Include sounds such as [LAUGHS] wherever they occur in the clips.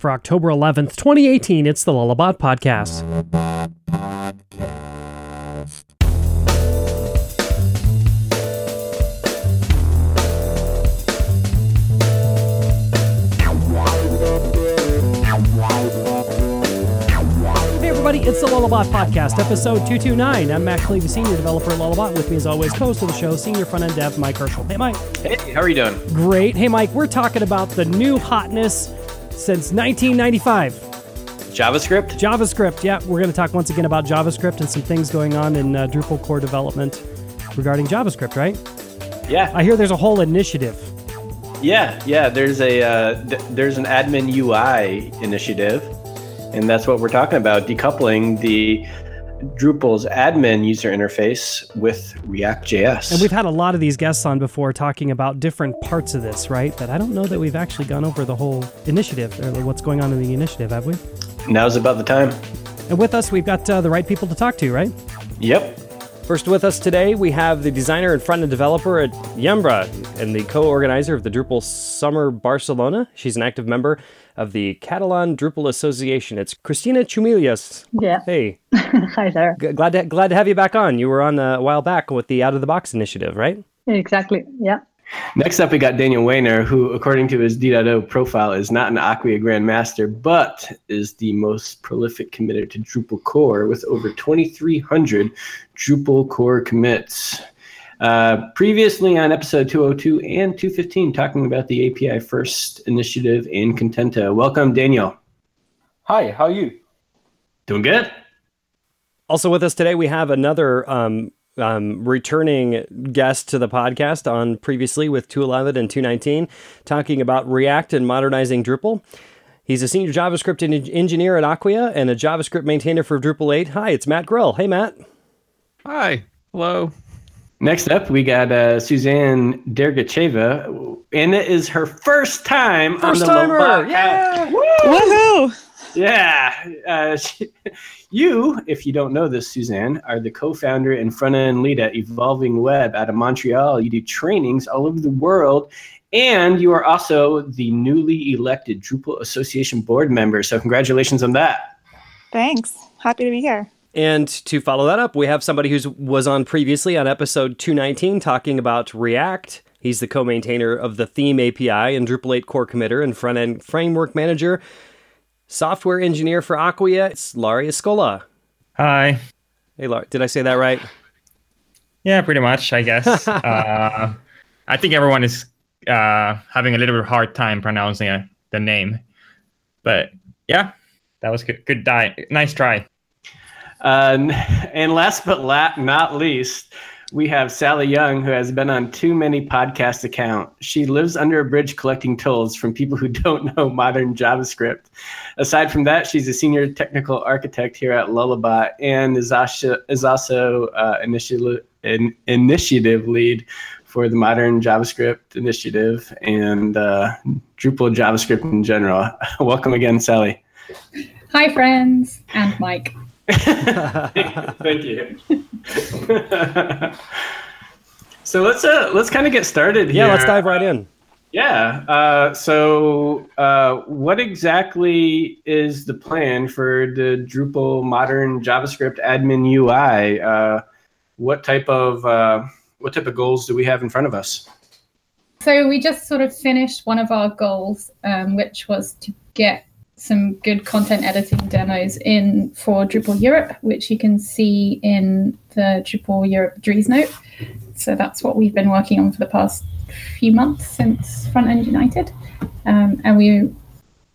For October 11th, 2018, it's the Lullabot Podcast. Hey everybody, it's the Lullabot Podcast, episode 229. I'm Matt Kleve, Senior Developer at Lullabot. With me as always, co-host of the show, Senior Front-End Dev, Mike Herschel. Hey Mike. Hey, how are you doing? Great. Hey Mike, we're talking about the new hotness since 1995. JavaScript? JavaScript. Yeah, we're going to talk once again about JavaScript and some things going on in uh, Drupal core development regarding JavaScript, right? Yeah, I hear there's a whole initiative. yeah, yeah. There's a uh, th- there's an admin UI initiative, and that's what we're talking about: decoupling the Drupal's admin user interface with React.js. And we've had a lot of these guests on before talking about different parts of this, right? But I don't know that we've actually gone over the whole initiative or what's going on in the initiative, have we? Now's about the time. And with us, we've got uh, the right people to talk to, right? Yep. First with us today, we have the designer and front-end developer at Ymbra and the co-organizer of the Drupal Summer Barcelona. She's an active member of the Catalan Drupal Association. It's Cristina Chumillas. Yeah. Hey, [LAUGHS] Hi there. g- glad to, glad to have you back on. You were on a while back with the Out of the Box initiative, right? Exactly. Yeah. Next up, we got Daniel Wehner, who, according to his D.O profile, is not an Acquia Grandmaster, but is the most prolific committer to Drupal core with over 2,300 Drupal core commits. Uh, previously on episode 202 and 215, talking about the API First initiative in Contenta. Welcome, Daniel. Hi, how are you? Doing good? Also with us today, we have another um, um, returning guest to the podcast on previously with 211 and 219, talking about React and modernizing Drupal. He's a senior JavaScript en- engineer at Acquia and a JavaScript maintainer for Drupal 8. Hi, it's Matt Grill. Hey, Matt. Hi. Hello. Next up, we got uh, Suzanne Dergacheva, and it is her first time First on the timer! Lobot- Yeah! Woohoo! Yeah. Uh, [LAUGHS] she- you, if you don't know this, Suzanne, are the co founder and front end lead at Evolving Web out of Montreal. You do trainings all over the world, and you are also the newly elected Drupal Association board member. So, congratulations on that. Thanks. Happy to be here. And to follow that up, we have somebody who was on previously on episode 219 talking about React. He's the co maintainer of the theme API and Drupal 8 core committer and front end framework manager. Software engineer for Acquia, it's Lauri Eskola. Hi. Hey, Lauri, did I say that right? Yeah, pretty much, I guess. [LAUGHS] uh, I think everyone is uh, having a little bit of hard time pronouncing uh, the name. But yeah, that was good. Good die. Nice try. Uh, [LAUGHS] and last but la- not least, we have Sally Young, who has been on too many podcast accounts. She lives under a bridge collecting tolls from people who [LAUGHS] don't know modern JavaScript. Aside from that, she's a senior technical architect here at Lullabot and is also, is also uh, initiative, in, initiative lead for the Modern JavaScript Initiative and uh, Drupal JavaScript in general. [LAUGHS] Welcome again, Sally. Hi, friends, and Mike. [LAUGHS] Thank you. so let's uh let's kind of get started Here. Yeah, let's dive right in. Yeah. Uh, so uh, what exactly is the plan for the Drupal modern JavaScript admin UI? Uh, what type of uh, what type of goals do we have in front of us? So we just sort of finished one of our goals, um, which was to get some good content editing demos in for Drupal Europe, which you can see in the Drupal Europe Dries note. So that's what we've been working on for the past few months since Front End United. Um, and we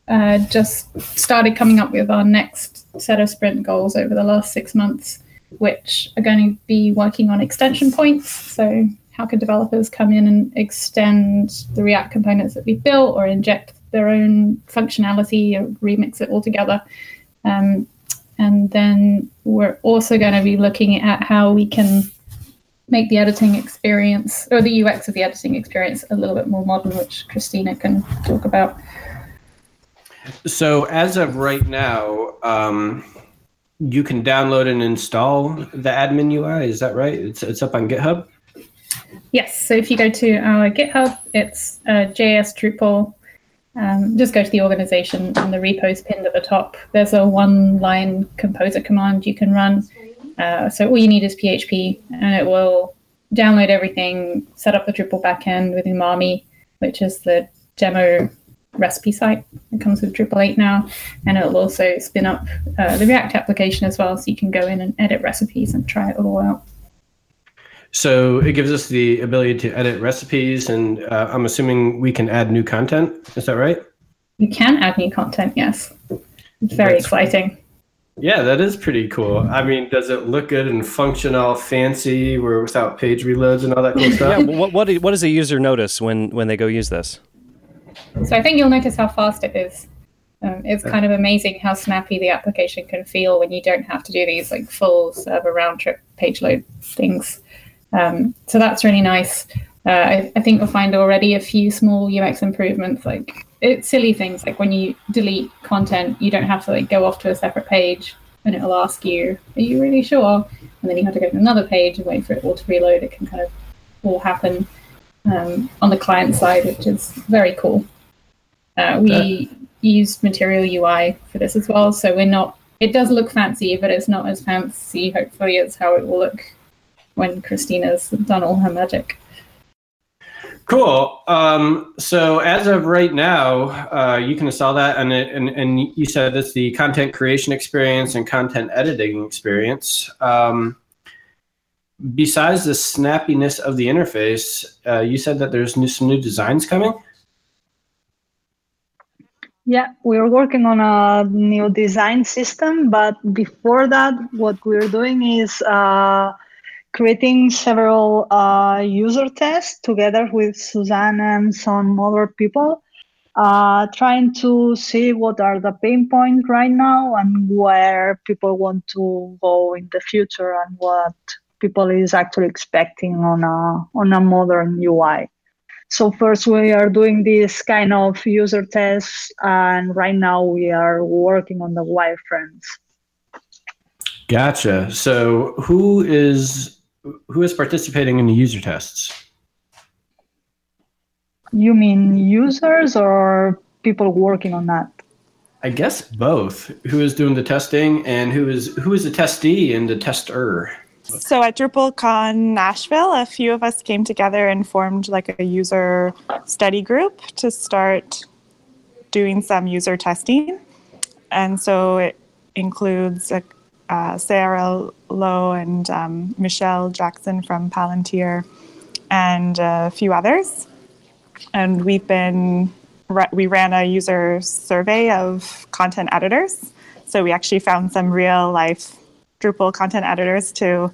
uh, just started coming up with our next set of sprint goals over the last six months, which are going to be working on extension points. So how can developers come in and extend the React components that we built or inject their own functionality or remix it all together? Um, and then we're also going to be looking at how we can make the editing experience or the UX of the editing experience a little bit more modern, which Cristina can talk about. So as of right now, um, you can download and install the admin UI. Is that right? It's it's up on GitHub. Yes, so if you go to our GitHub, it's uh, JS Drupal um, just go to the organization and the repos pinned at the top. There's a one line composer command you can run. Uh, so all you need is PHP and it will download everything, set up the Drupal backend with Umami, which is the demo recipe site. It comes with Drupal 8 now, and it'll also spin up uh, the React application as well, so you can go in and edit recipes and try it all out. So it gives us the ability to edit recipes, and uh, I'm assuming we can add new content. Is that right? You can add new content, yes. It's very That's exciting. Yeah, that is pretty cool. I mean, does it look good and function all fancy, where without page reloads and all that cool [LAUGHS] Yeah. stuff? What what what does a user notice when when they go use this? So I think you'll notice how fast it is. Um, it's kind of amazing how snappy the application can feel when you don't have to do these like full server round trip page load things. Um, so that's really nice. Uh, I, I think you'll find already a few small UX improvements, like it's silly things like when you delete content, you don't have to like go off to a separate page and it'll ask you, "Are you really sure?" And then you have to go to another page and wait for it all to reload. It can kind of all happen um, on the client side, which is very cool. Uh, we used Material UI for this as well, so we're not. It does look fancy, but it's not as fancy. Hopefully, as how it will look when Cristina's done all her magic. Cool. Um, so as of right now, uh, you can install that, and, it, and and you said it's the content creation experience and content editing experience. Um, besides the snappiness of the interface, uh, you said that there's new, some new designs coming. Yeah, we're working on a new design system, but before that, what we're doing is uh, creating several uh, user tests together with Suzanne and some other people, uh, trying to see what are the pain points right now and where people want to go in the future and what people is actually expecting on a on a modern UI. So first we are doing this kind of user tests, and right now we are working on the wireframes. Gotcha. So who is who is participating in the user tests? You mean users or people working on that? I guess both. Who is doing the testing and who is who is the testee and the tester? So at DrupalCon Nashville, a few of us came together and formed like a user study group to start doing some user testing. And so it includes uh, uh, Sarah Lowe and um, Michelle Jackson from Palantir and a few others. And we've been, we ran a user survey of content editors. So we actually found some real life Drupal content editors to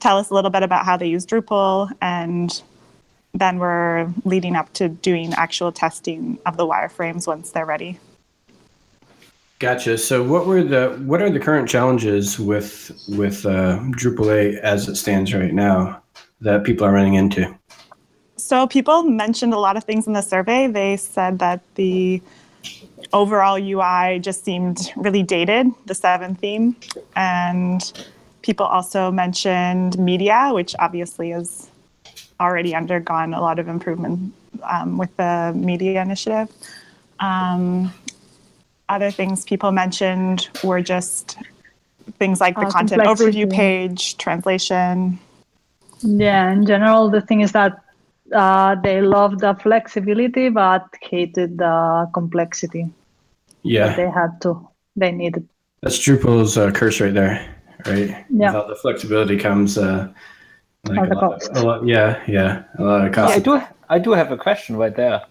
tell us a little bit about how they use Drupal, and then we're leading up to doing actual testing of the wireframes once they're ready. Gotcha. So what were the what are the current challenges with with uh, Drupal 8 as it stands right now that people are running into? So people mentioned a lot of things in the survey. They said that the overall UI just seemed really dated, the seven theme, and people also mentioned media, which obviously has already undergone a lot of improvement um, with the media initiative. Um, other things people mentioned were just things like the Uh, content overview page, translation. Yeah, in general, the thing is that uh, they love the flexibility but hated the complexity. Yeah, They had to, they needed. that's Drupal's uh, curse right there, right? Yeah. Without the flexibility comes uh, like a lot, cost. a lot. Yeah, yeah, a lot of Yeah. I do. I do have a question right there.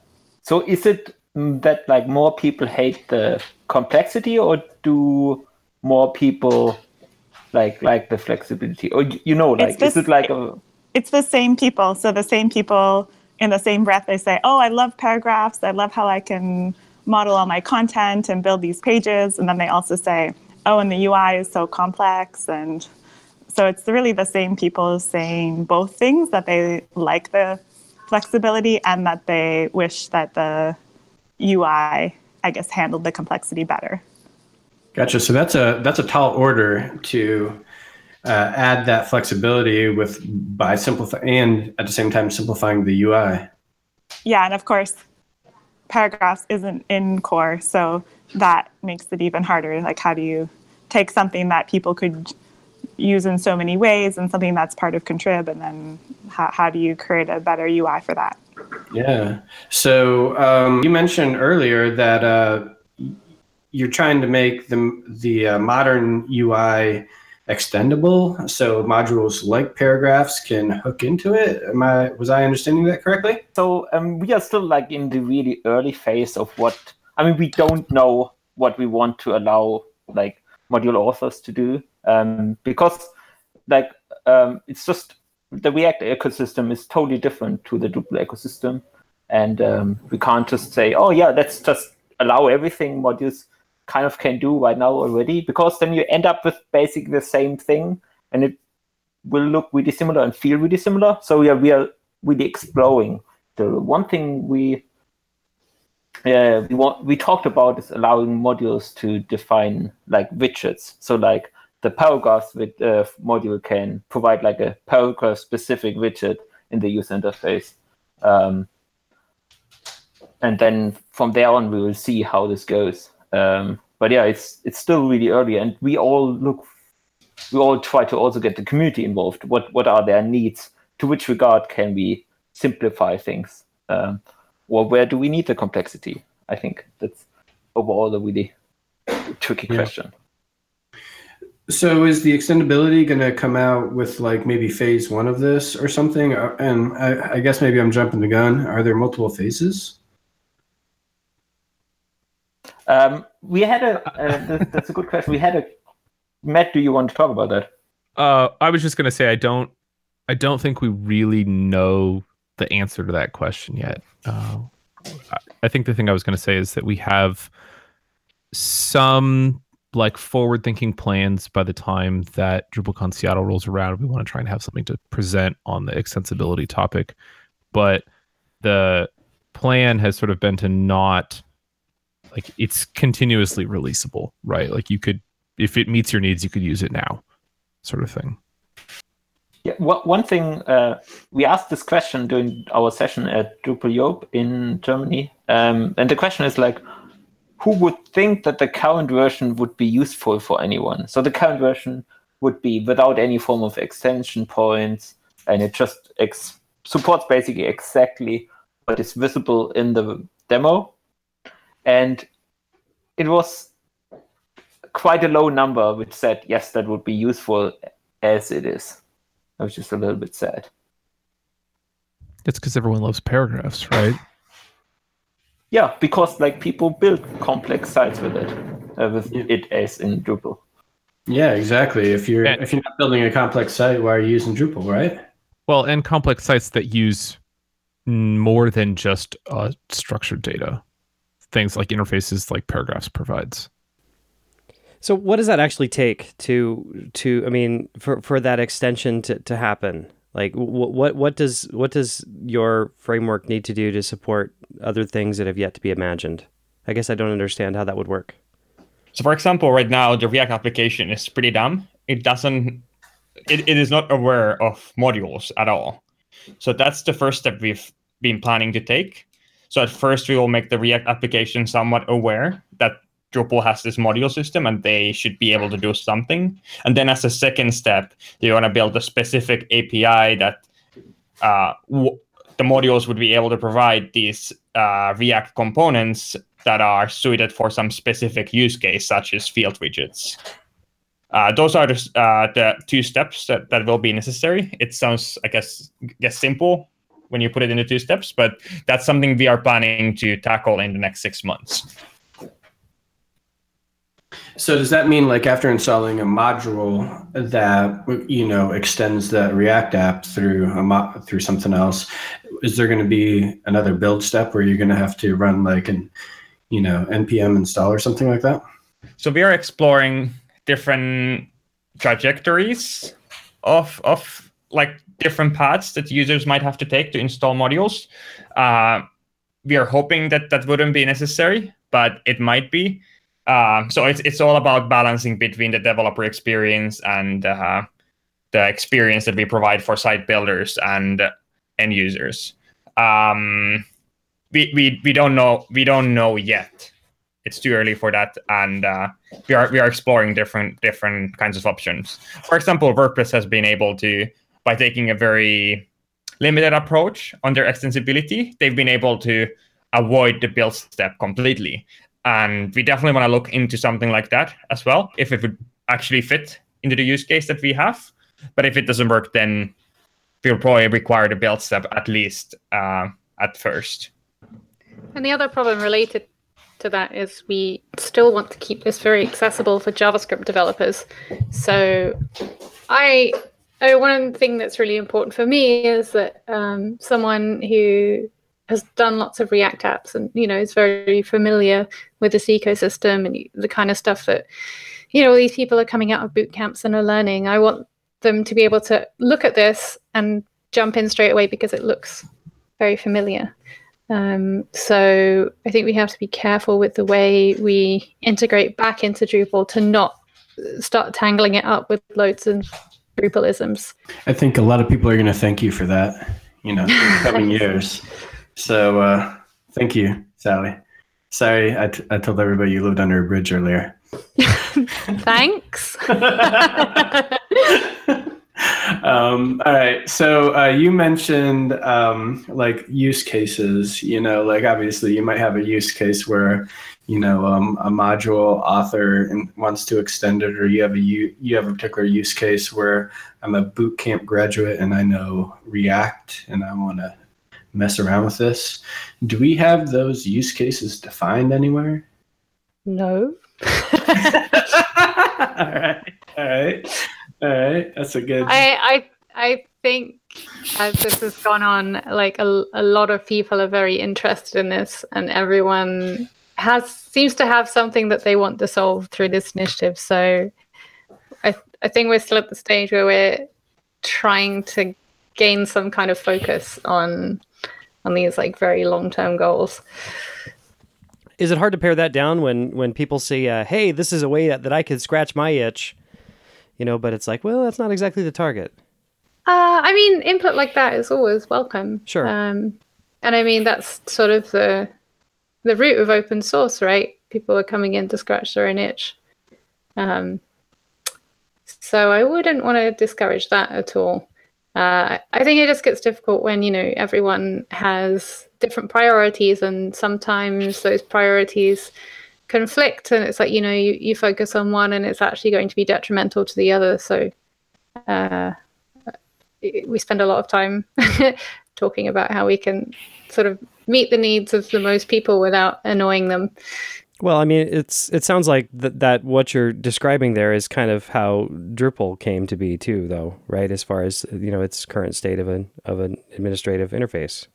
So, is it that like more people hate the complexity, or do more people like like the flexibility? Or you know, like is this- it like a it's the same people. So the same people in the same breath, they say, "Oh, I love paragraphs. I love how I can model all my content and build these pages." And then they also say, "Oh, and the UI is so complex." And so it's really the same people saying both things that they like the flexibility and that they wish that the UI, I guess, handled the complexity better. Gotcha. So that's a that's a tall order to uh, add that flexibility with by simplifying and at the same time simplifying the UI. Yeah, and of course, paragraphs isn't in core, so that makes it even harder. Like, how do you take something that people could use in so many ways and something that's part of contrib and then how, how do you create a better ui for that yeah. So um, you mentioned earlier that uh, you're trying to make the, the uh, modern ui extendable. So modules like paragraphs can hook into it. Am i was i understanding that correctly? So um, we are still like in the really early phase of what i mean we don't know what we want to allow like module authors to do. Um, because like um, it's just the React ecosystem is totally different to the Drupal ecosystem, and um, we can't just say, oh yeah, let's just allow everything modules kind of can do right now already, because then you end up with basically the same thing, and it will look really similar and feel really similar. So yeah, we are really exploring. The one thing we yeah, we want we talked about is allowing modules to define like widgets. So like the paragraphs with uh, module can provide like a paragraph specific widget in the user interface. Um, and then from there on, we will see how this goes. Um, but yeah, it's it's still really early, and we all look, we all try to also get the community involved. What what are their needs? To which regard can we simplify things? Um, or where do we need the complexity? I think that's overall a really tricky yeah. question. So is the extendability going to come out with like maybe phase one of this or something? Uh, and I, I guess maybe I'm jumping the gun. Are there multiple phases? Um, we had a uh, that's a good question. We had a Matt. Do you want to talk about that? Uh, I was just going to say I don't I don't think we really know the answer to that question yet. Uh, I think the thing I was going to say is that we have some like forward thinking plans by the time that DrupalCon Seattle rolls around. We want to try and have something to present on the extensibility topic. But the plan has sort of been to not like it's continuously releasable, right? Like you could if it meets your needs, you could use it now, sort of thing. Yeah, well, one thing uh, we asked this question during our session at Drupal Europe in Germany, um, and the question is like, who would think that the current version would be useful for anyone? So the current version would be without any form of extension points, and it just ex- supports basically exactly what is visible in the demo. And it was quite a low number which said, yes, that would be useful as it is. I was just a little bit sad. That's because everyone loves paragraphs, right? [LAUGHS] yeah, because like people build complex sites with it, uh, with yeah. it as in Drupal. Yeah, exactly. If you're and, if you're not building a complex site, why are you using Drupal, right? Well, and complex sites that use more than just uh, structured data, things like interfaces like Paragraphs provides. So, what does that actually take to to? I mean, for for that extension to to happen? Like what what what does what does your framework need to do to support other things that have yet to be imagined? I guess I don't understand how that would work. So for example, right now the React application is pretty dumb. It doesn't it, it is not aware of modules at all. So that's the first step we've been planning to take. So at first we will make the React application somewhat aware that Drupal has this module system and they should be able to do something. And then as a second step, you want to build a specific API that uh, w- the modules would be able to provide these uh, React components that are suited for some specific use case, such as field widgets. Uh, those are the, uh, the two steps that, that will be necessary. It sounds, I guess, guess simple when you put it into two steps, but that's something we are planning to tackle in the next six months. So does that mean like after installing a module that you know extends that React app through a mo- through something else, is there going to be another build step where you're going to have to run like an you know npm install or something like that? So we are exploring different trajectories of of like different paths that users might have to take to install modules. Uh, we are hoping that that wouldn't be necessary, but it might be. Um, so it's it's all about balancing between the developer experience and uh, the experience that we provide for site builders and end users. Um, we, we we don't know we don't know yet. It's too early for that, and uh, we are we are exploring different different kinds of options. For example, WordPress has been able to by taking a very limited approach on their extensibility, they've been able to avoid the build step completely. And we definitely want to look into something like that as well, if it would actually fit into the use case that we have. But if it doesn't work, then we'll probably require the build step at least uh, at first. And the other problem related to that is we still want to keep this very accessible for JavaScript developers. So I Oh, one thing that's really important for me is that um, someone who has done lots of React apps and you know is very familiar with this ecosystem and the kind of stuff that you know these people are coming out of boot camps and are learning. I want them to be able to look at this and jump in straight away because it looks very familiar. Um, so I think we have to be careful with the way we integrate back into Drupal to not start tangling it up with loads of Drupalisms. I think a lot of people are going to thank you for that, you know, in the coming [LAUGHS] years. So uh, thank you, Sally. Sorry, I, t- I told everybody you lived under a bridge earlier. [LAUGHS] Thanks. [LAUGHS] um, all right. So uh, you mentioned um, like use cases. You know, like obviously you might have a use case where you know um, a module author wants to extend it, or you have a you, you have a particular use case where I'm a boot camp graduate and I know React and I want to mess around with this. Do we have those use cases defined anywhere? No. [LAUGHS] all right. All right. All right, that's a good. I I I think as this has gone on, like a, a lot of people are very interested in this, and everyone has seems to have something that they want to solve through this initiative. So I I think we're still at the stage where we're trying to gain some kind of focus on on these like very long term goals. Is it hard to pare that down when when people say, uh, "Hey, this is a way that, that I could scratch my itch"? you know, but it's like, well, that's not exactly the target. Uh, I mean, input like that is always welcome. Sure. Um, and I mean, that's sort of the the root of open source, right? People are coming in to scratch their own itch. Um, so I wouldn't want to discourage that at all. Uh, I think it just gets difficult when you know everyone has different priorities, and sometimes those priorities conflict and it's like you know you, you focus on one and it's actually going to be detrimental to the other. So uh, we spend a lot of time [LAUGHS] talking about how we can sort of meet the needs of the most people without annoying them well i mean it's it sounds like that what you're describing there is kind of how drupal came to be too though right as far as you know its current state of an of an administrative interface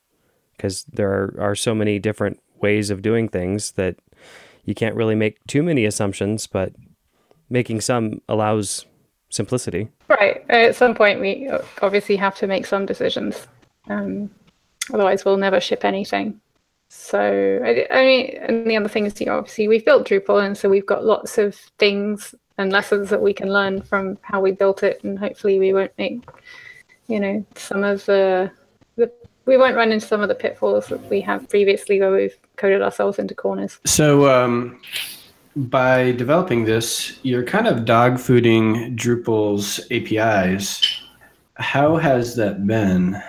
because there are, are so many different ways of doing things that you can't really make too many assumptions, but making some allows simplicity. Right. At some point, we obviously have to make some decisions. Um, otherwise, we'll never ship anything. So, I, I, mean, and the other thing is, you know, obviously, we've built Drupal, and so we've got lots of things and lessons that we can learn from how we built it, and hopefully, we won't make, you know, some of the the we won't run into some of the pitfalls that we have previously where we've coded ourselves into corners. So, um, by developing this, you're kind of dog fooding Drupal's APIs. How has that been?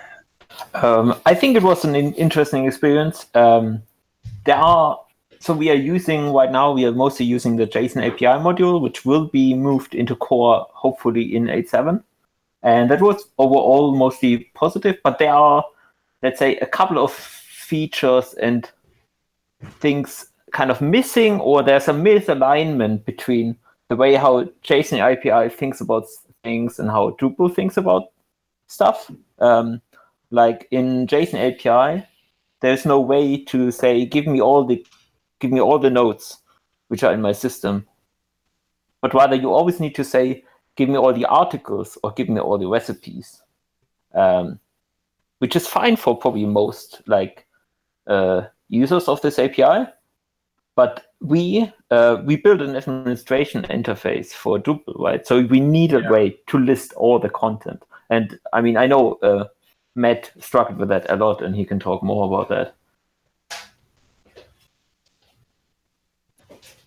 Um, I think it was an interesting experience. Um, there are so we are using right now. We are mostly using the JSON API module, which will be moved into core hopefully in 8.7, and that was overall mostly positive. But there are let's say a couple of features and things kind of missing or there's a misalignment between the way how JSON API thinks about things and how Drupal thinks about stuff. Um, like in JSON API, there's no way to say, give me all the give me all the nodes which are in my system. But rather you always need to say, give me all the articles or give me all the recipes. Um, which is fine for probably most like uh, users of this API. But we uh, we build an administration interface for Drupal, right? So we need a yeah. way to list all the content. And I mean, I know uh, Matt struggled with that a lot, and he can talk more about that.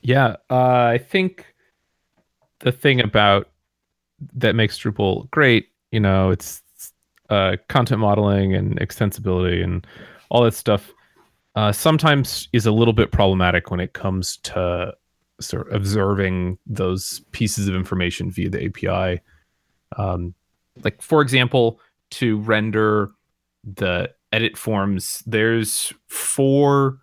Yeah, uh, I think the thing about that makes Drupal great, you know, it's uh, content modeling and extensibility and all that stuff. Uh, sometimes is a little bit problematic when it comes to sort of observing those pieces of information via the API. Um, like for example, to render the edit forms, there's four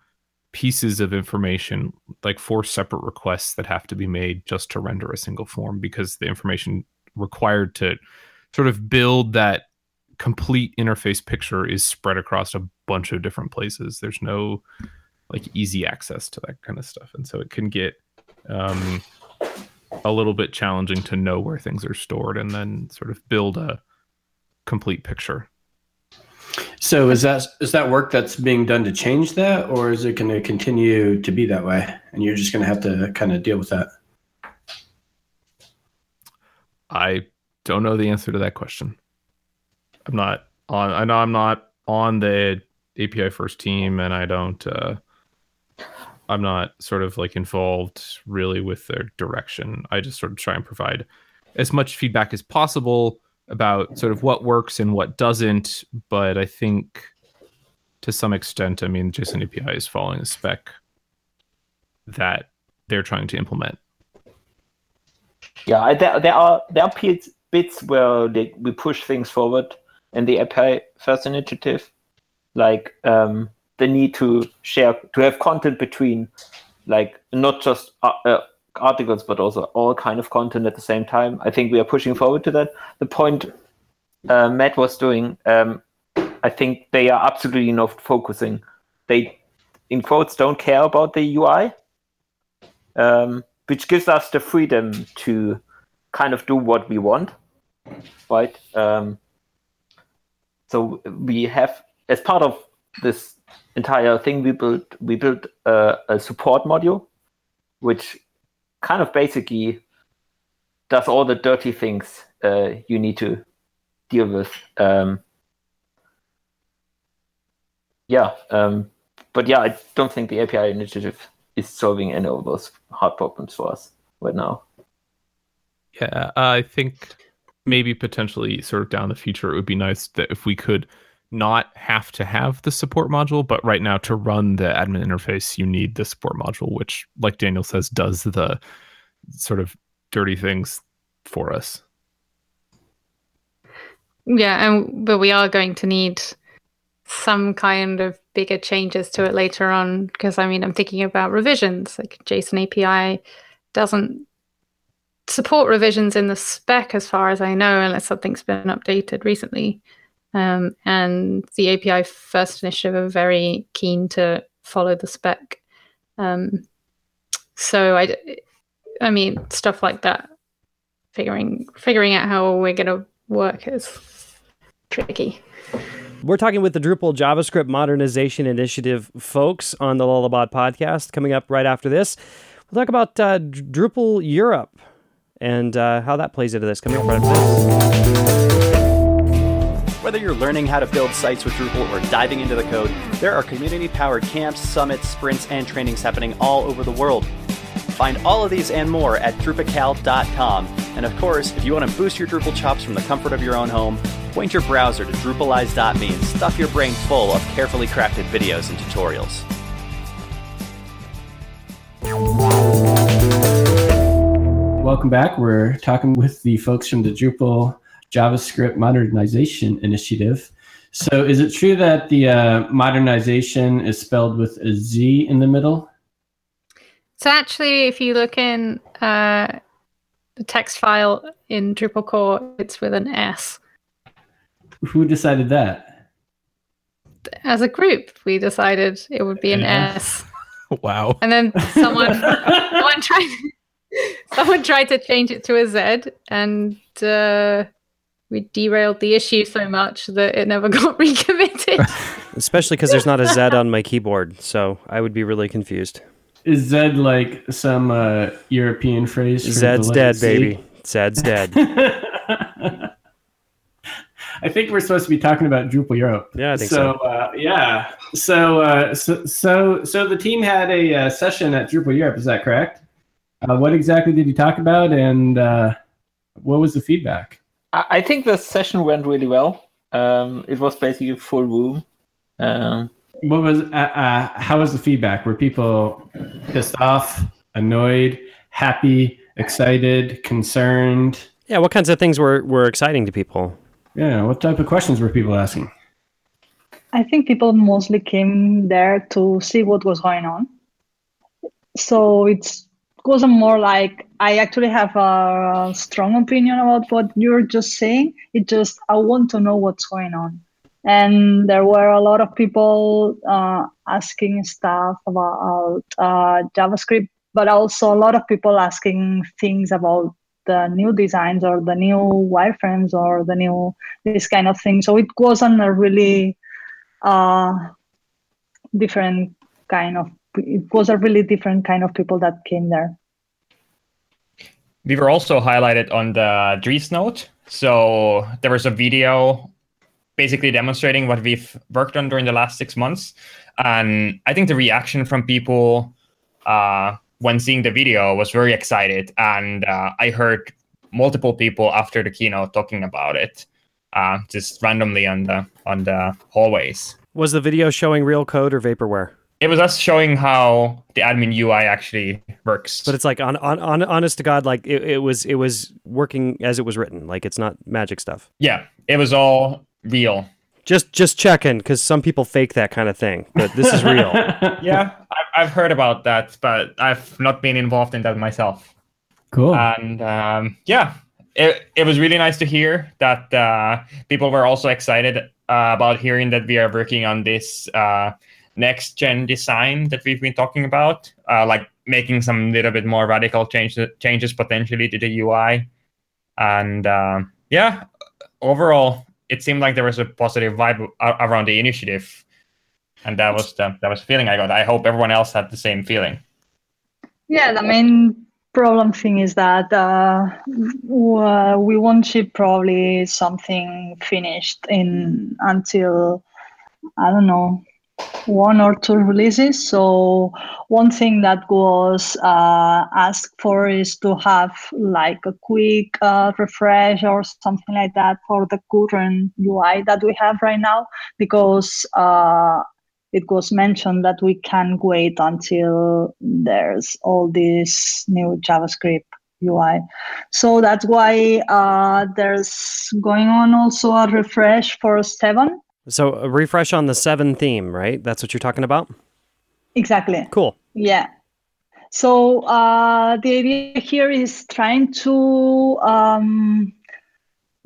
pieces of information, like four separate requests that have to be made just to render a single form because the information required to sort of build that complete interface picture is spread across a bunch of different places. There's no like easy access to that kind of stuff. And so it can get um, a little bit challenging to know where things are stored and then sort of build a complete picture. So is that is that work that's being done to change that, or is it going to continue to be that way, and you're just going to have to kind of deal with that? I don't know the answer to that question. I'm not on. I know I'm not on the API first team, and I don't. Uh, I'm not sort of like involved really with their direction. I just sort of try and provide as much feedback as possible about sort of what works and what doesn't. But I think to some extent, I mean, JSON API is following a spec that they're trying to implement. Yeah, there, there are there are bits, bits where they, we push things forward in the API first initiative, like um, the need to share to have content between, like not just uh, uh, articles but also all kind of content at the same time. I think we are pushing forward to that. The point uh, Matt was doing, um, I think they are absolutely not focusing. They, in quotes, don't care about the UI, um, which gives us the freedom to kind of do what we want, right? Um, so we have, as part of this entire thing, we built we built a, a support module, which kind of basically does all the dirty things uh, you need to deal with. Um, yeah, um, but yeah, I don't think the API initiative is solving any of those hard problems for us right now. Yeah, I think maybe potentially sort of down the future, it would be nice that if we could not have to have the support module, but right now to run the admin interface, you need the support module, which, like Daniel says, does the sort of dirty things for us. Yeah, and but we are going to need some kind of bigger changes to it later on because I mean I'm thinking about revisions. Like JSON API doesn't support revisions in the spec as far as I know, unless something's been updated recently. Um, and the API first initiative are very keen to follow the spec. Um, so I, I mean, stuff like that, figuring figuring out how we're going to work is tricky. We're talking with the Drupal JavaScript Modernization Initiative folks on the Lullabot podcast. Coming up right after this, we'll talk about uh, Drupal Europe and uh, how that plays into this. Coming up right after this. Whether you're learning how to build sites with Drupal or diving into the code, there are community powered camps, summits, sprints, and trainings happening all over the world. Find all of these and more at drupical.com. And of course, if you want to boost your Drupal chops from the comfort of your own home, point your browser to drupalize.me and stuff your brain full of carefully crafted videos and tutorials. Welcome back. We're talking with the folks from the Drupal JavaScript Modernization Initiative. So, is it true that the uh, modernization is spelled with a Z in the middle? So, actually, if you look in uh, the text file in Drupal core, it's with an S. Who decided that? As a group, we decided it would be an Yeah. S. [LAUGHS] Wow. And then someone, [LAUGHS] someone tried, [LAUGHS] someone tried to change it to a Z, and uh, we derailed the issue so much that it never [LAUGHS] got recommitted. [LAUGHS] Especially because there's not a Z [LAUGHS] on my keyboard, so I would be really confused. Is Zed like some uh, European phrase? for Zed's letter dead, baby. Zed's dead. I think we're supposed to be talking about Drupal Europe. Yeah, I think so. so. Uh, yeah. So, uh, so, so, so the team had a uh, session at Drupal Europe. Is that correct? Uh, what exactly did you talk about, and uh, what was the feedback? I, I think the session went really well. Um, it was basically full room. Um, What was uh, uh, how was the feedback? Were people pissed off, annoyed, happy, excited, concerned? Yeah, what kinds of things were, were exciting to people? Yeah, what type of questions were people asking? I think people mostly came there to see what was going on. So it's wasn't more like I actually have a strong opinion about what you're just saying. It just I want to know what's going on. And there were a lot of people uh, asking stuff about uh, JavaScript, but also a lot of people asking things about the new designs or the new wireframes or the new this kind of thing. So it wasn't a really uh, different kind of it was a really different kind of people that came there We were also highlighted on the Dries note. So there was a video basically demonstrating what we've worked on during the last six months. And I think the reaction from people uh, when seeing the video was very excited. And uh, I heard multiple people after the keynote talking about it, uh, just randomly on the on the hallways. Was the video showing real code or vaporware? It was us showing how the admin UI actually works. But it's like on, on, on honest to God, like it, it was it was working as it was written. Like it's not magic stuff. yeah, it was all real. Just just checking because some people fake that kind of thing, but this is real. [LAUGHS] yeah, I've, I've heard about that, but I've not been involved in that myself. Cool. And um, yeah, it, it was really nice to hear that uh, people were also excited uh, about hearing that we are working on this uh, next gen design that we've been talking about, uh, like making some little bit more radical changes changes potentially to the UI. And uh, yeah, overall, it seemed like there was a positive vibe around the initiative, and that was the that was the feeling I got. I hope everyone else had the same feeling. Yeah, the main problem thing is that uh, uh, we won't ship probably something finished in until I don't know one or two releases. So one thing that was uh, asked for is to have like a quick uh, refresh or something like that for the current UI that we have right now because uh, it was mentioned that we can wait until there's all this new JavaScript UI. So that's why uh, there's going on also a refresh for seven. So a refresh on the seven theme, right? That's what you're talking about. Exactly. Cool. Yeah. So uh, the idea here is trying to um,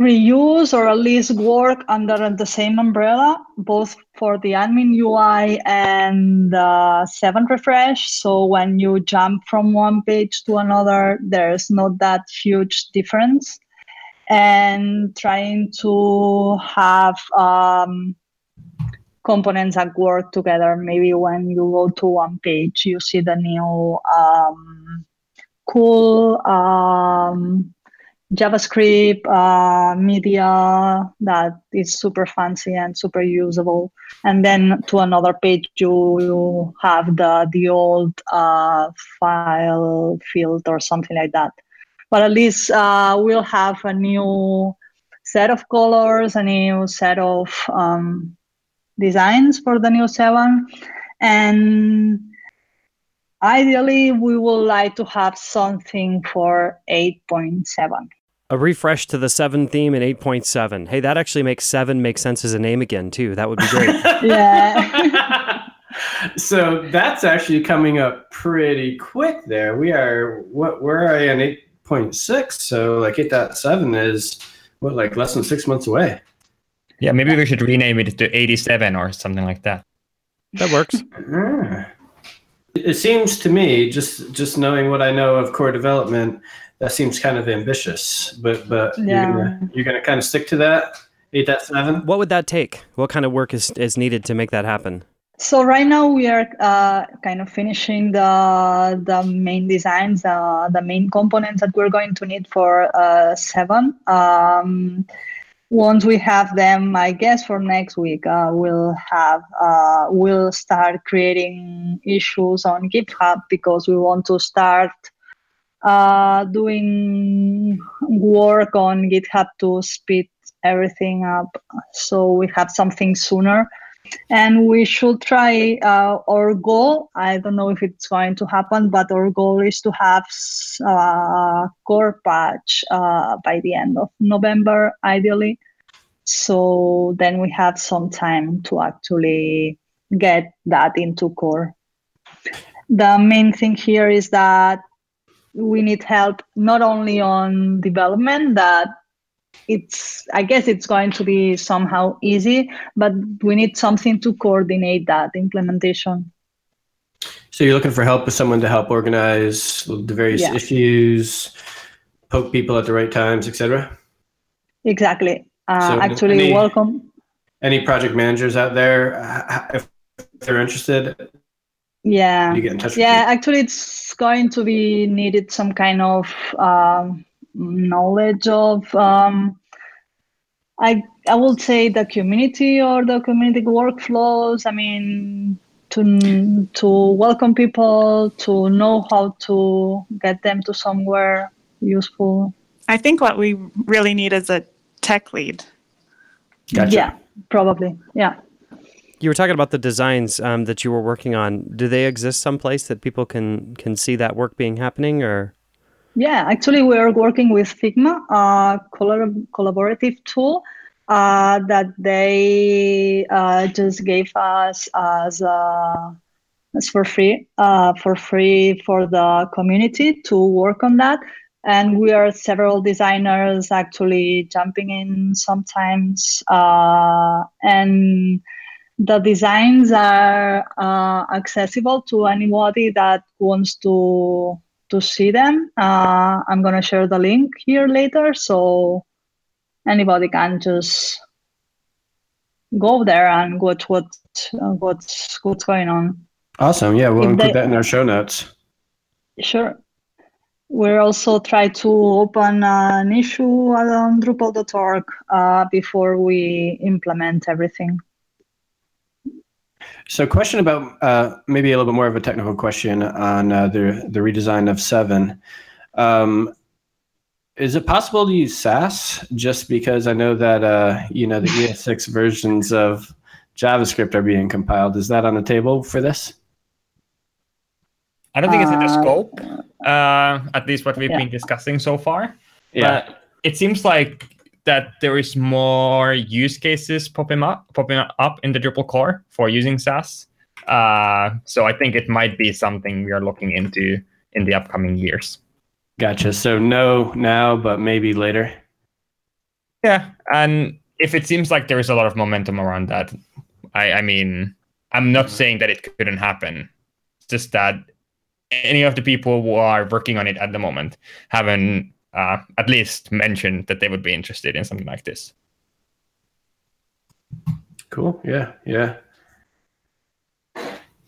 reuse or at least work under the same umbrella, both for the admin UI and the 7 refresh. So when you jump from one page to another, there's not that huge difference. And trying to have um, components that work together. Maybe when you go to one page, you see the new um, cool um, JavaScript uh, media that is super fancy and super usable. And then to another page, you, you have the the old uh, file field or something like that but at least uh, we'll have a new set of colors, a new set of um, designs for the new seven, and ideally we would like to have something for 8.7 a refresh to the seven theme in 8.7 hey that actually makes seven make sense as a name again too. That would be great. [LAUGHS] Yeah. [LAUGHS] So that's actually coming up pretty quick there. We are what where are i in 0.6. So like eight point seven is what like less than six months away. Yeah, maybe we should rename it to 87 or something like that. That works. [LAUGHS] it seems to me, just just knowing what I know of core development, that seems kind of ambitious. But but yeah. you're, gonna, you're gonna kind of stick to that eight point seven. What would that take? What kind of work is is needed to make that happen? So right now we are uh, kind of finishing the the main designs uh, the main components that we're going to need for uh, seven. Um, once we have them i guess for next week uh, we'll have uh, we'll start creating issues on github because we want to start uh, doing work on GitHub to speed everything up. So we have something sooner and we should try uh, our goal. I don't know if it's going to happen but our goal is to have a uh, core patch uh, by the end of november ideally. So then we have some time to actually get that into core. The main thing here is that we need help not only on development that it's i guess it's going to be somehow easy but we need something to coordinate that implementation. So you're looking for help with someone to help organize the various yeah. issues poke people at the right times etc exactly. Uh, so actually any, welcome. any project managers out there if they're interested? Yeah. You get in touch yeah actually it's going to be needed some kind of um, knowledge of um, I I would say the community or the community workflows. I mean to to welcome people, to know how to get them to somewhere useful. I think what we really need is a tech lead. Gotcha. Yeah, probably. Yeah. You were talking about the designs um, that you were working on. Do they exist someplace that people can can see that work being happening, or? Yeah, actually, we are working with Figma, a collab- collaborative tool uh, that they uh, just gave us as, uh, as for free, uh, for free for the community to work on that. And we are several designers actually jumping in sometimes, uh, and the designs are accessible to anybody that wants to to see them. Uh, I'm gonna share the link here later, so anybody can just go there and watch what uh, what's what's going on. Awesome. Yeah, we'll if include they, that in our show notes. Sure. We're also try to open an issue on Drupal.org uh, before we implement everything. So, question about uh, maybe a little bit more of a technical question on uh, the the redesign of seven. Um, is it possible to use Sass? Just because I know that uh, you know the ES6 [LAUGHS] versions of JavaScript are being compiled. Is that on the table for this? I don't think it's in the uh, scope. Uh, at least what we've yeah. been discussing so far. Yeah. But it seems like that there is more use cases popping up popping up in the Drupal core for using Sass. Uh, so I think it might be something we are looking into in the upcoming years. Gotcha. So no now, but maybe later. Yeah, and if it seems like there is a lot of momentum around that, I, I mean, I'm not saying that it couldn't happen. It's just that any of the people who are working on it at the moment haven't uh, at least mention that they would be interested in something like this. Cool. Yeah. Yeah.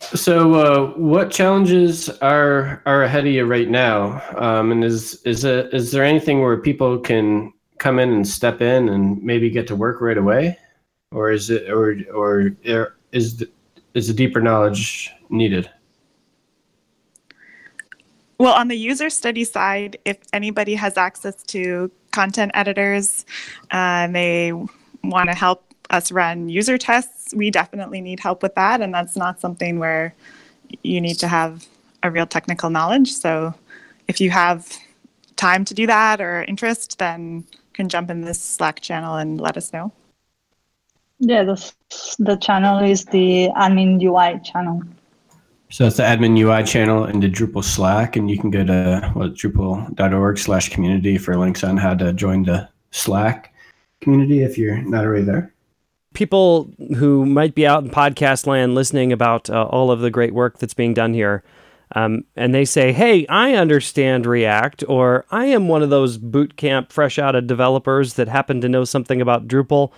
So, uh, what challenges are are ahead of you right now? Um, and is is it is there anything where people can come in and step in and maybe get to work right away, or is it or or is the, is a deeper knowledge needed? Well, on the user study side, if anybody has access to content editors uh, and they want to help us run user tests, we definitely need help with that. And that's not something where you need to have a real technical knowledge. So if you have time to do that or interest, then can jump in this Slack channel and let us know. Yeah, the, the channel is the admin UI channel. So that's the admin UI channel in the Drupal Slack, and you can go to drupal.org slash community for links on how to join the Slack community if you're not already there. People who might be out in podcast land listening about uh, all of the great work that's being done here, um, and they say, "Hey, I understand React," or "I am one of those boot camp fresh out of developers that happen to know something about Drupal,"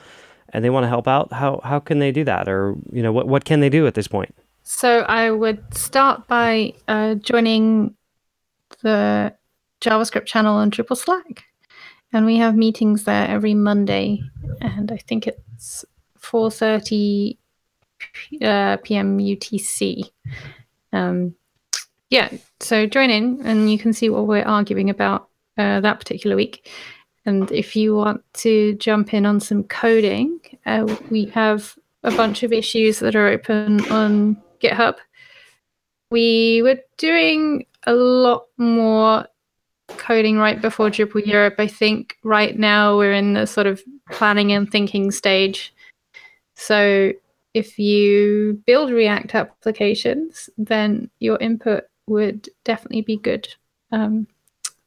and they want to help out. How how can they do that, or you know, what what can they do at this point? So I would start by uh, joining the JavaScript channel on Drupal Slack. And we have meetings there every Monday. And I think it's 4.30 uh, p.m. UTC. Um, yeah, so join in and you can see what we're arguing about uh, that particular week. And if you want to jump in on some coding, uh, we have a bunch of issues that are open on GitHub. We were doing a lot more coding right before Drupal Europe. I think right now we're in the sort of planning and thinking stage. So if you build React applications, then your input would definitely be good um,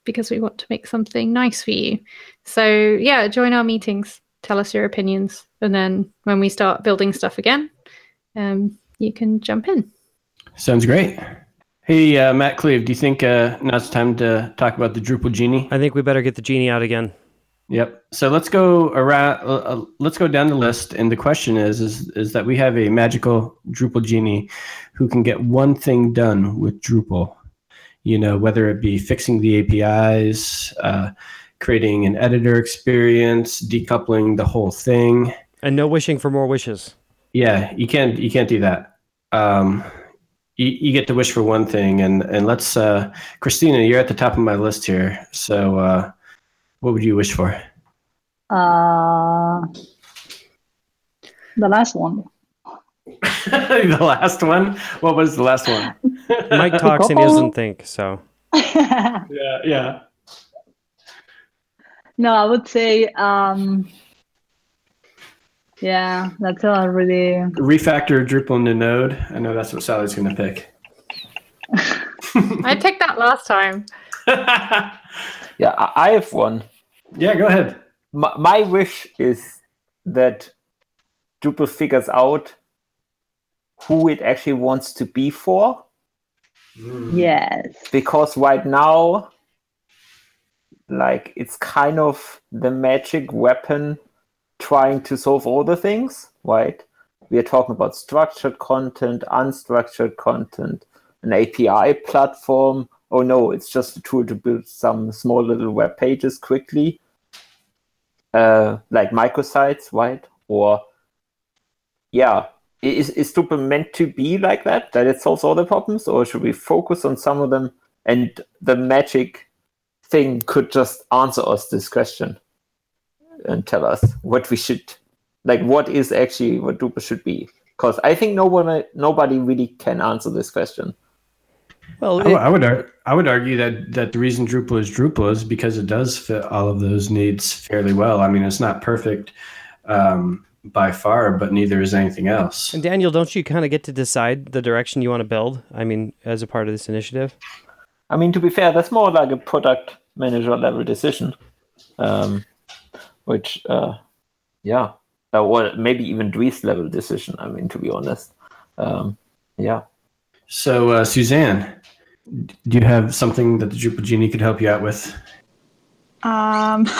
because we want to make something nice for you. So, yeah, join our meetings, tell us your opinions, and then when we start building stuff again, um, you can jump in. Sounds great. Hey, uh, Matt Kleve, do you think uh, now's the time to talk about the Drupal Genie? I think we better get the genie out again. Yep. So let's go around. Uh, uh, let's go down the list, and the question is, is, is that we have a magical Drupal genie who can get one thing done with Drupal. You know, whether it be fixing the APIs, uh, creating an editor experience, decoupling the whole thing, and no wishing for more wishes. Yeah, you can't. You can't do that. Um, you, you get to wish for one thing, and and let's, uh, Cristina, you're at the top of my list here. So. Uh, what would you wish for? Uh, the last one. [LAUGHS] the last one? What was the last one? [LAUGHS] Mike talks and he doesn't think, so. [LAUGHS] yeah, yeah. No, I would say, um, yeah, that's a really. Refactor Drupal into Node. I know that's what Sally's going to pick. [LAUGHS] I picked that last time. [LAUGHS] yeah, I have one. Yeah, go ahead. My, my wish is that Drupal figures out who it actually wants to be for. Mm. Yes. Because right now, like, it's kind of the magic weapon trying to solve all the things, right? We are talking about structured content, unstructured content, an API platform. Oh no, it's just a tool to build some small little web pages quickly uh, like microsites, right? Or yeah, is is Drupal meant to be like that? That it solves all the problems, or should we focus on some of them? And the magic thing could just answer us this question and tell us what we should, like, what is actually what Drupal should be. Because I think nobody nobody really can answer this question. Well, it, I, would I would argue that that the reason Drupal is Drupal is because it does fit all of those needs fairly well. I mean, it's not perfect um, by far, but neither is anything else. And Daniel, don't you kind of get to decide the direction you want to build? I mean, as a part of this initiative. I mean, to be fair, that's more like a product manager level decision, um, which, uh, yeah, or maybe even Dries level decision. I mean, to be honest, um, yeah. So, uh, Suzanne, do you have something that the Drupal Genie could help you out with? Um, [LAUGHS]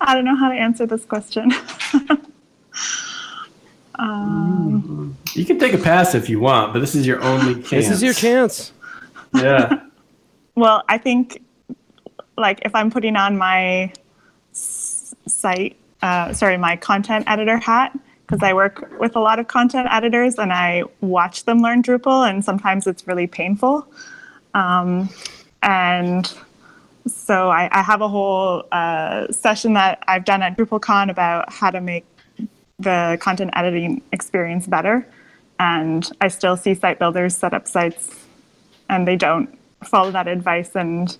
I don't know how to answer this question. [LAUGHS] um, you can take a pass if you want, but this is your only chance. This is your chance. Yeah. [LAUGHS] well, I think, like, if I'm putting on my site, uh, sorry, my content editor hat, because I work with a lot of content editors and I watch them learn Drupal, and sometimes it's really painful. Um, and so I, I, have a whole uh, session that I've done at DrupalCon about how to make the content editing experience better. And I still see site builders set up sites and they don't follow that advice, and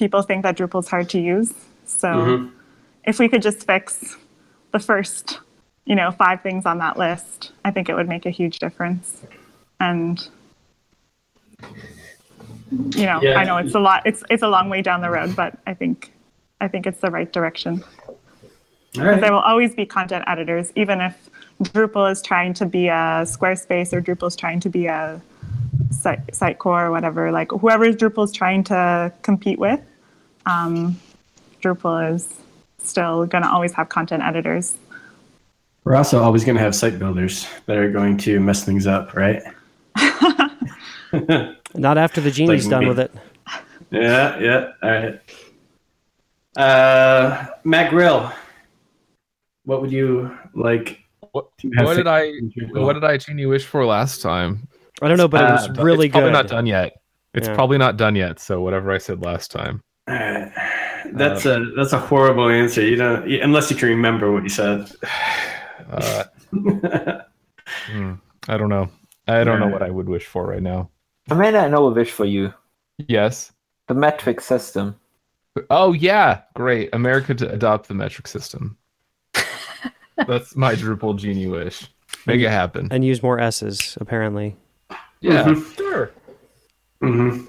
people think that Drupal's hard to use. So mm-hmm. if we could just fix the first you know, five things on that list, I think it would make a huge difference. And you know, yeah. I know it's a lot it's it's a long way down the road, but I think I think it's the right direction. Right. there will always be content editors, even if Drupal is trying to be a Squarespace or Drupal is trying to be a site, Sitecore or whatever. Like whoever Drupal is trying to compete with, um, Drupal is still going to always have content editors. We're also always going to have site builders that are going to mess things up, right? [LAUGHS] [LAUGHS] Not after the genie's like done with it. Yeah, yeah. All right. Uh, Matt Grill, what would you like? What, what did I what did I genie wish for last time? I don't know, but it was Uh, really it's probably good. not done yet. It's Yeah. probably not done yet. So whatever I said last time. Alright. That's a that's a horrible answer. You don't you- unless you can remember what you said. [SIGHS] Uh, [LAUGHS] hmm, I don't know. I don't know what I would wish for right now. I Amanda, I know a wish for you. Yes. The metric system. Oh yeah, great. America to adopt the metric system. [LAUGHS] That's my Drupal genie wish. Make it happen. and use more S's apparently. Yeah, Mhm. sure. hmm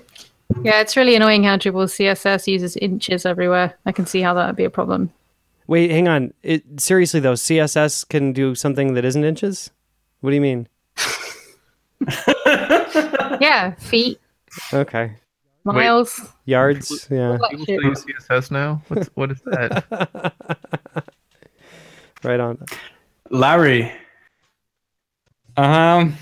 Yeah, it's really annoying how Drupal CSS uses inches everywhere. I can see how that would be a problem. Wait, hang on. It seriously though, CSS can do something that isn't inches. What do you mean? [LAUGHS] Yeah, feet, Okay, miles. yards. Yeah, People shit. still use CSS now. What's, what is that? [LAUGHS] right on. Larry. Um,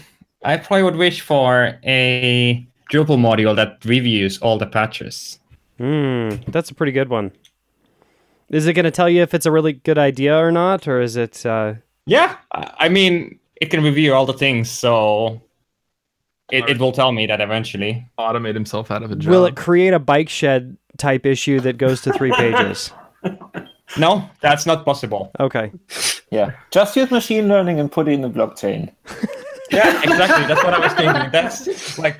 I probably would wish for a Drupal module that reviews all the patches. Hmm, that's a pretty good one. Is it going to tell you if it's a really good idea or not, or is it? Uh... Yeah, I I mean, it can review all the things, so it, it will tell me that eventually. Automate himself out of a job. Will it create a bike shed type issue that goes to three pages? [LAUGHS] No, that's not possible. Okay. Yeah. Just use machine learning and put it in the blockchain. [LAUGHS] Yeah, exactly. That's what I was thinking. That's like,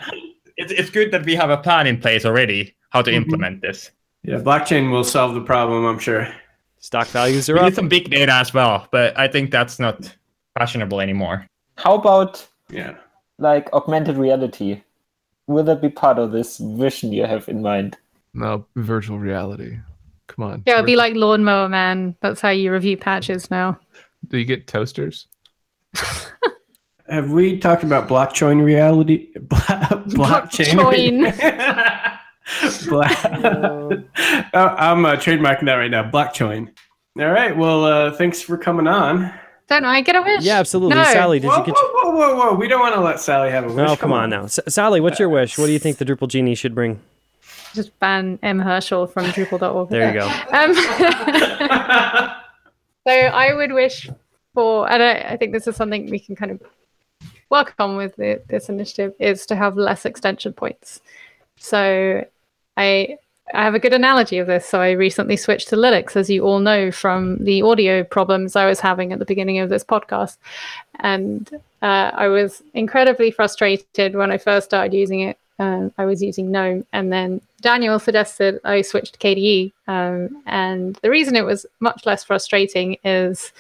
it's, it's good that we have a plan in place already how to mm-hmm. implement this. Yeah, blockchain will solve the problem, I'm sure. Stock values are We up. need some big data as well, but I think that's not fashionable anymore. How about Yeah. like augmented reality? Will that be part of this vision you have in mind? no virtual reality? Come on. Yeah, it'll be like Lawnmower Man. That's how you review patches now. Do you get toasters? [LAUGHS] Have we talked about blockchain reality? [LAUGHS] Bla- blockchain. Bla- [LAUGHS] [LAUGHS] Oh, I'm uh, trademarking that right now. Blockchain. All right. Well, uh, thanks for coming on. Don't I get a wish? Yeah, absolutely. No. Sally, did whoa, you get? whoa, whoa, whoa, whoa! We don't want to let Sally have a wish. Oh, come on now, S- Sally. What's your wish? What do you think the Drupal genie should bring? Just ban M. Herchel from Drupal.org. There you go. Um, so I would wish for, and I, I think this is something we can kind of work on with the, this initiative, is to have less extension points. So I I have a good analogy of this. So I recently switched to Linux, as you all know from the audio problems I was having at the beginning of this podcast, and uh, I was incredibly frustrated when I first started using it. Um, I was using GNOME, and then Daniel suggested I switch to KDE. Um, and the reason it was much less frustrating is,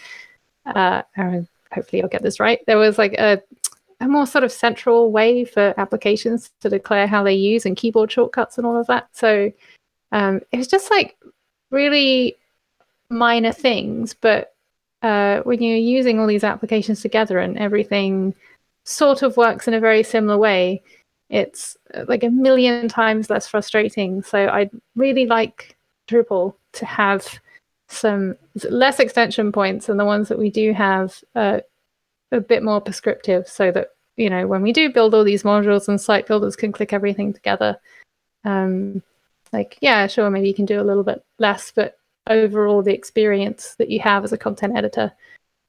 uh, hopefully I'll get this right. There was like a, a more sort of central way for applications to declare how they use and keyboard shortcuts and all of that. So um, it was just like really minor things, but uh, when you're using all these applications together and everything sort of works in a very similar way, it's uh, like a million times less frustrating. So I'd really like Drupal to have some less extension points and the ones that we do have uh, a bit more prescriptive so that you know when we do build all these modules and site builders can click everything together um, like yeah sure maybe you can do a little bit less but overall the experience that you have as a content editor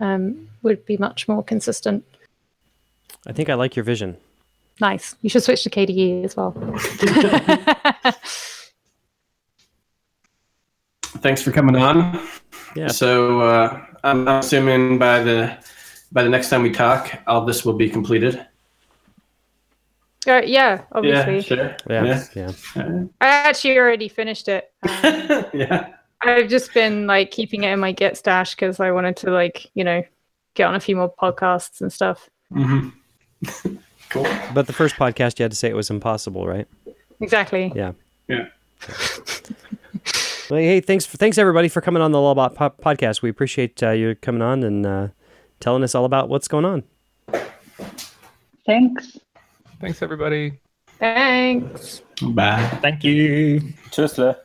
um, would be much more consistent I think I like your vision. nice you should switch to kde as well [LAUGHS] Thanks for coming on. Yeah. So uh, I'm assuming by the by the next time we talk, all this will be completed. Uh, yeah obviously Yeah, sure. Yeah. Yeah. i actually already finished it Yeah. [LAUGHS] yeah. I've just been like keeping it in my Git stash because I wanted to like you know get on a few more podcasts and stuff. hmm [LAUGHS] cool. But the first podcast, you had to say it was impossible, right? Exactly. Yeah. Yeah. [LAUGHS] Well, hey, thanks, for, thanks everybody for coming on the Lullabot po- podcast. We appreciate uh, you coming on and uh, telling us all about what's going on. Thanks. Thanks, everybody. Thanks. Bye. Thank you. Tschüssle.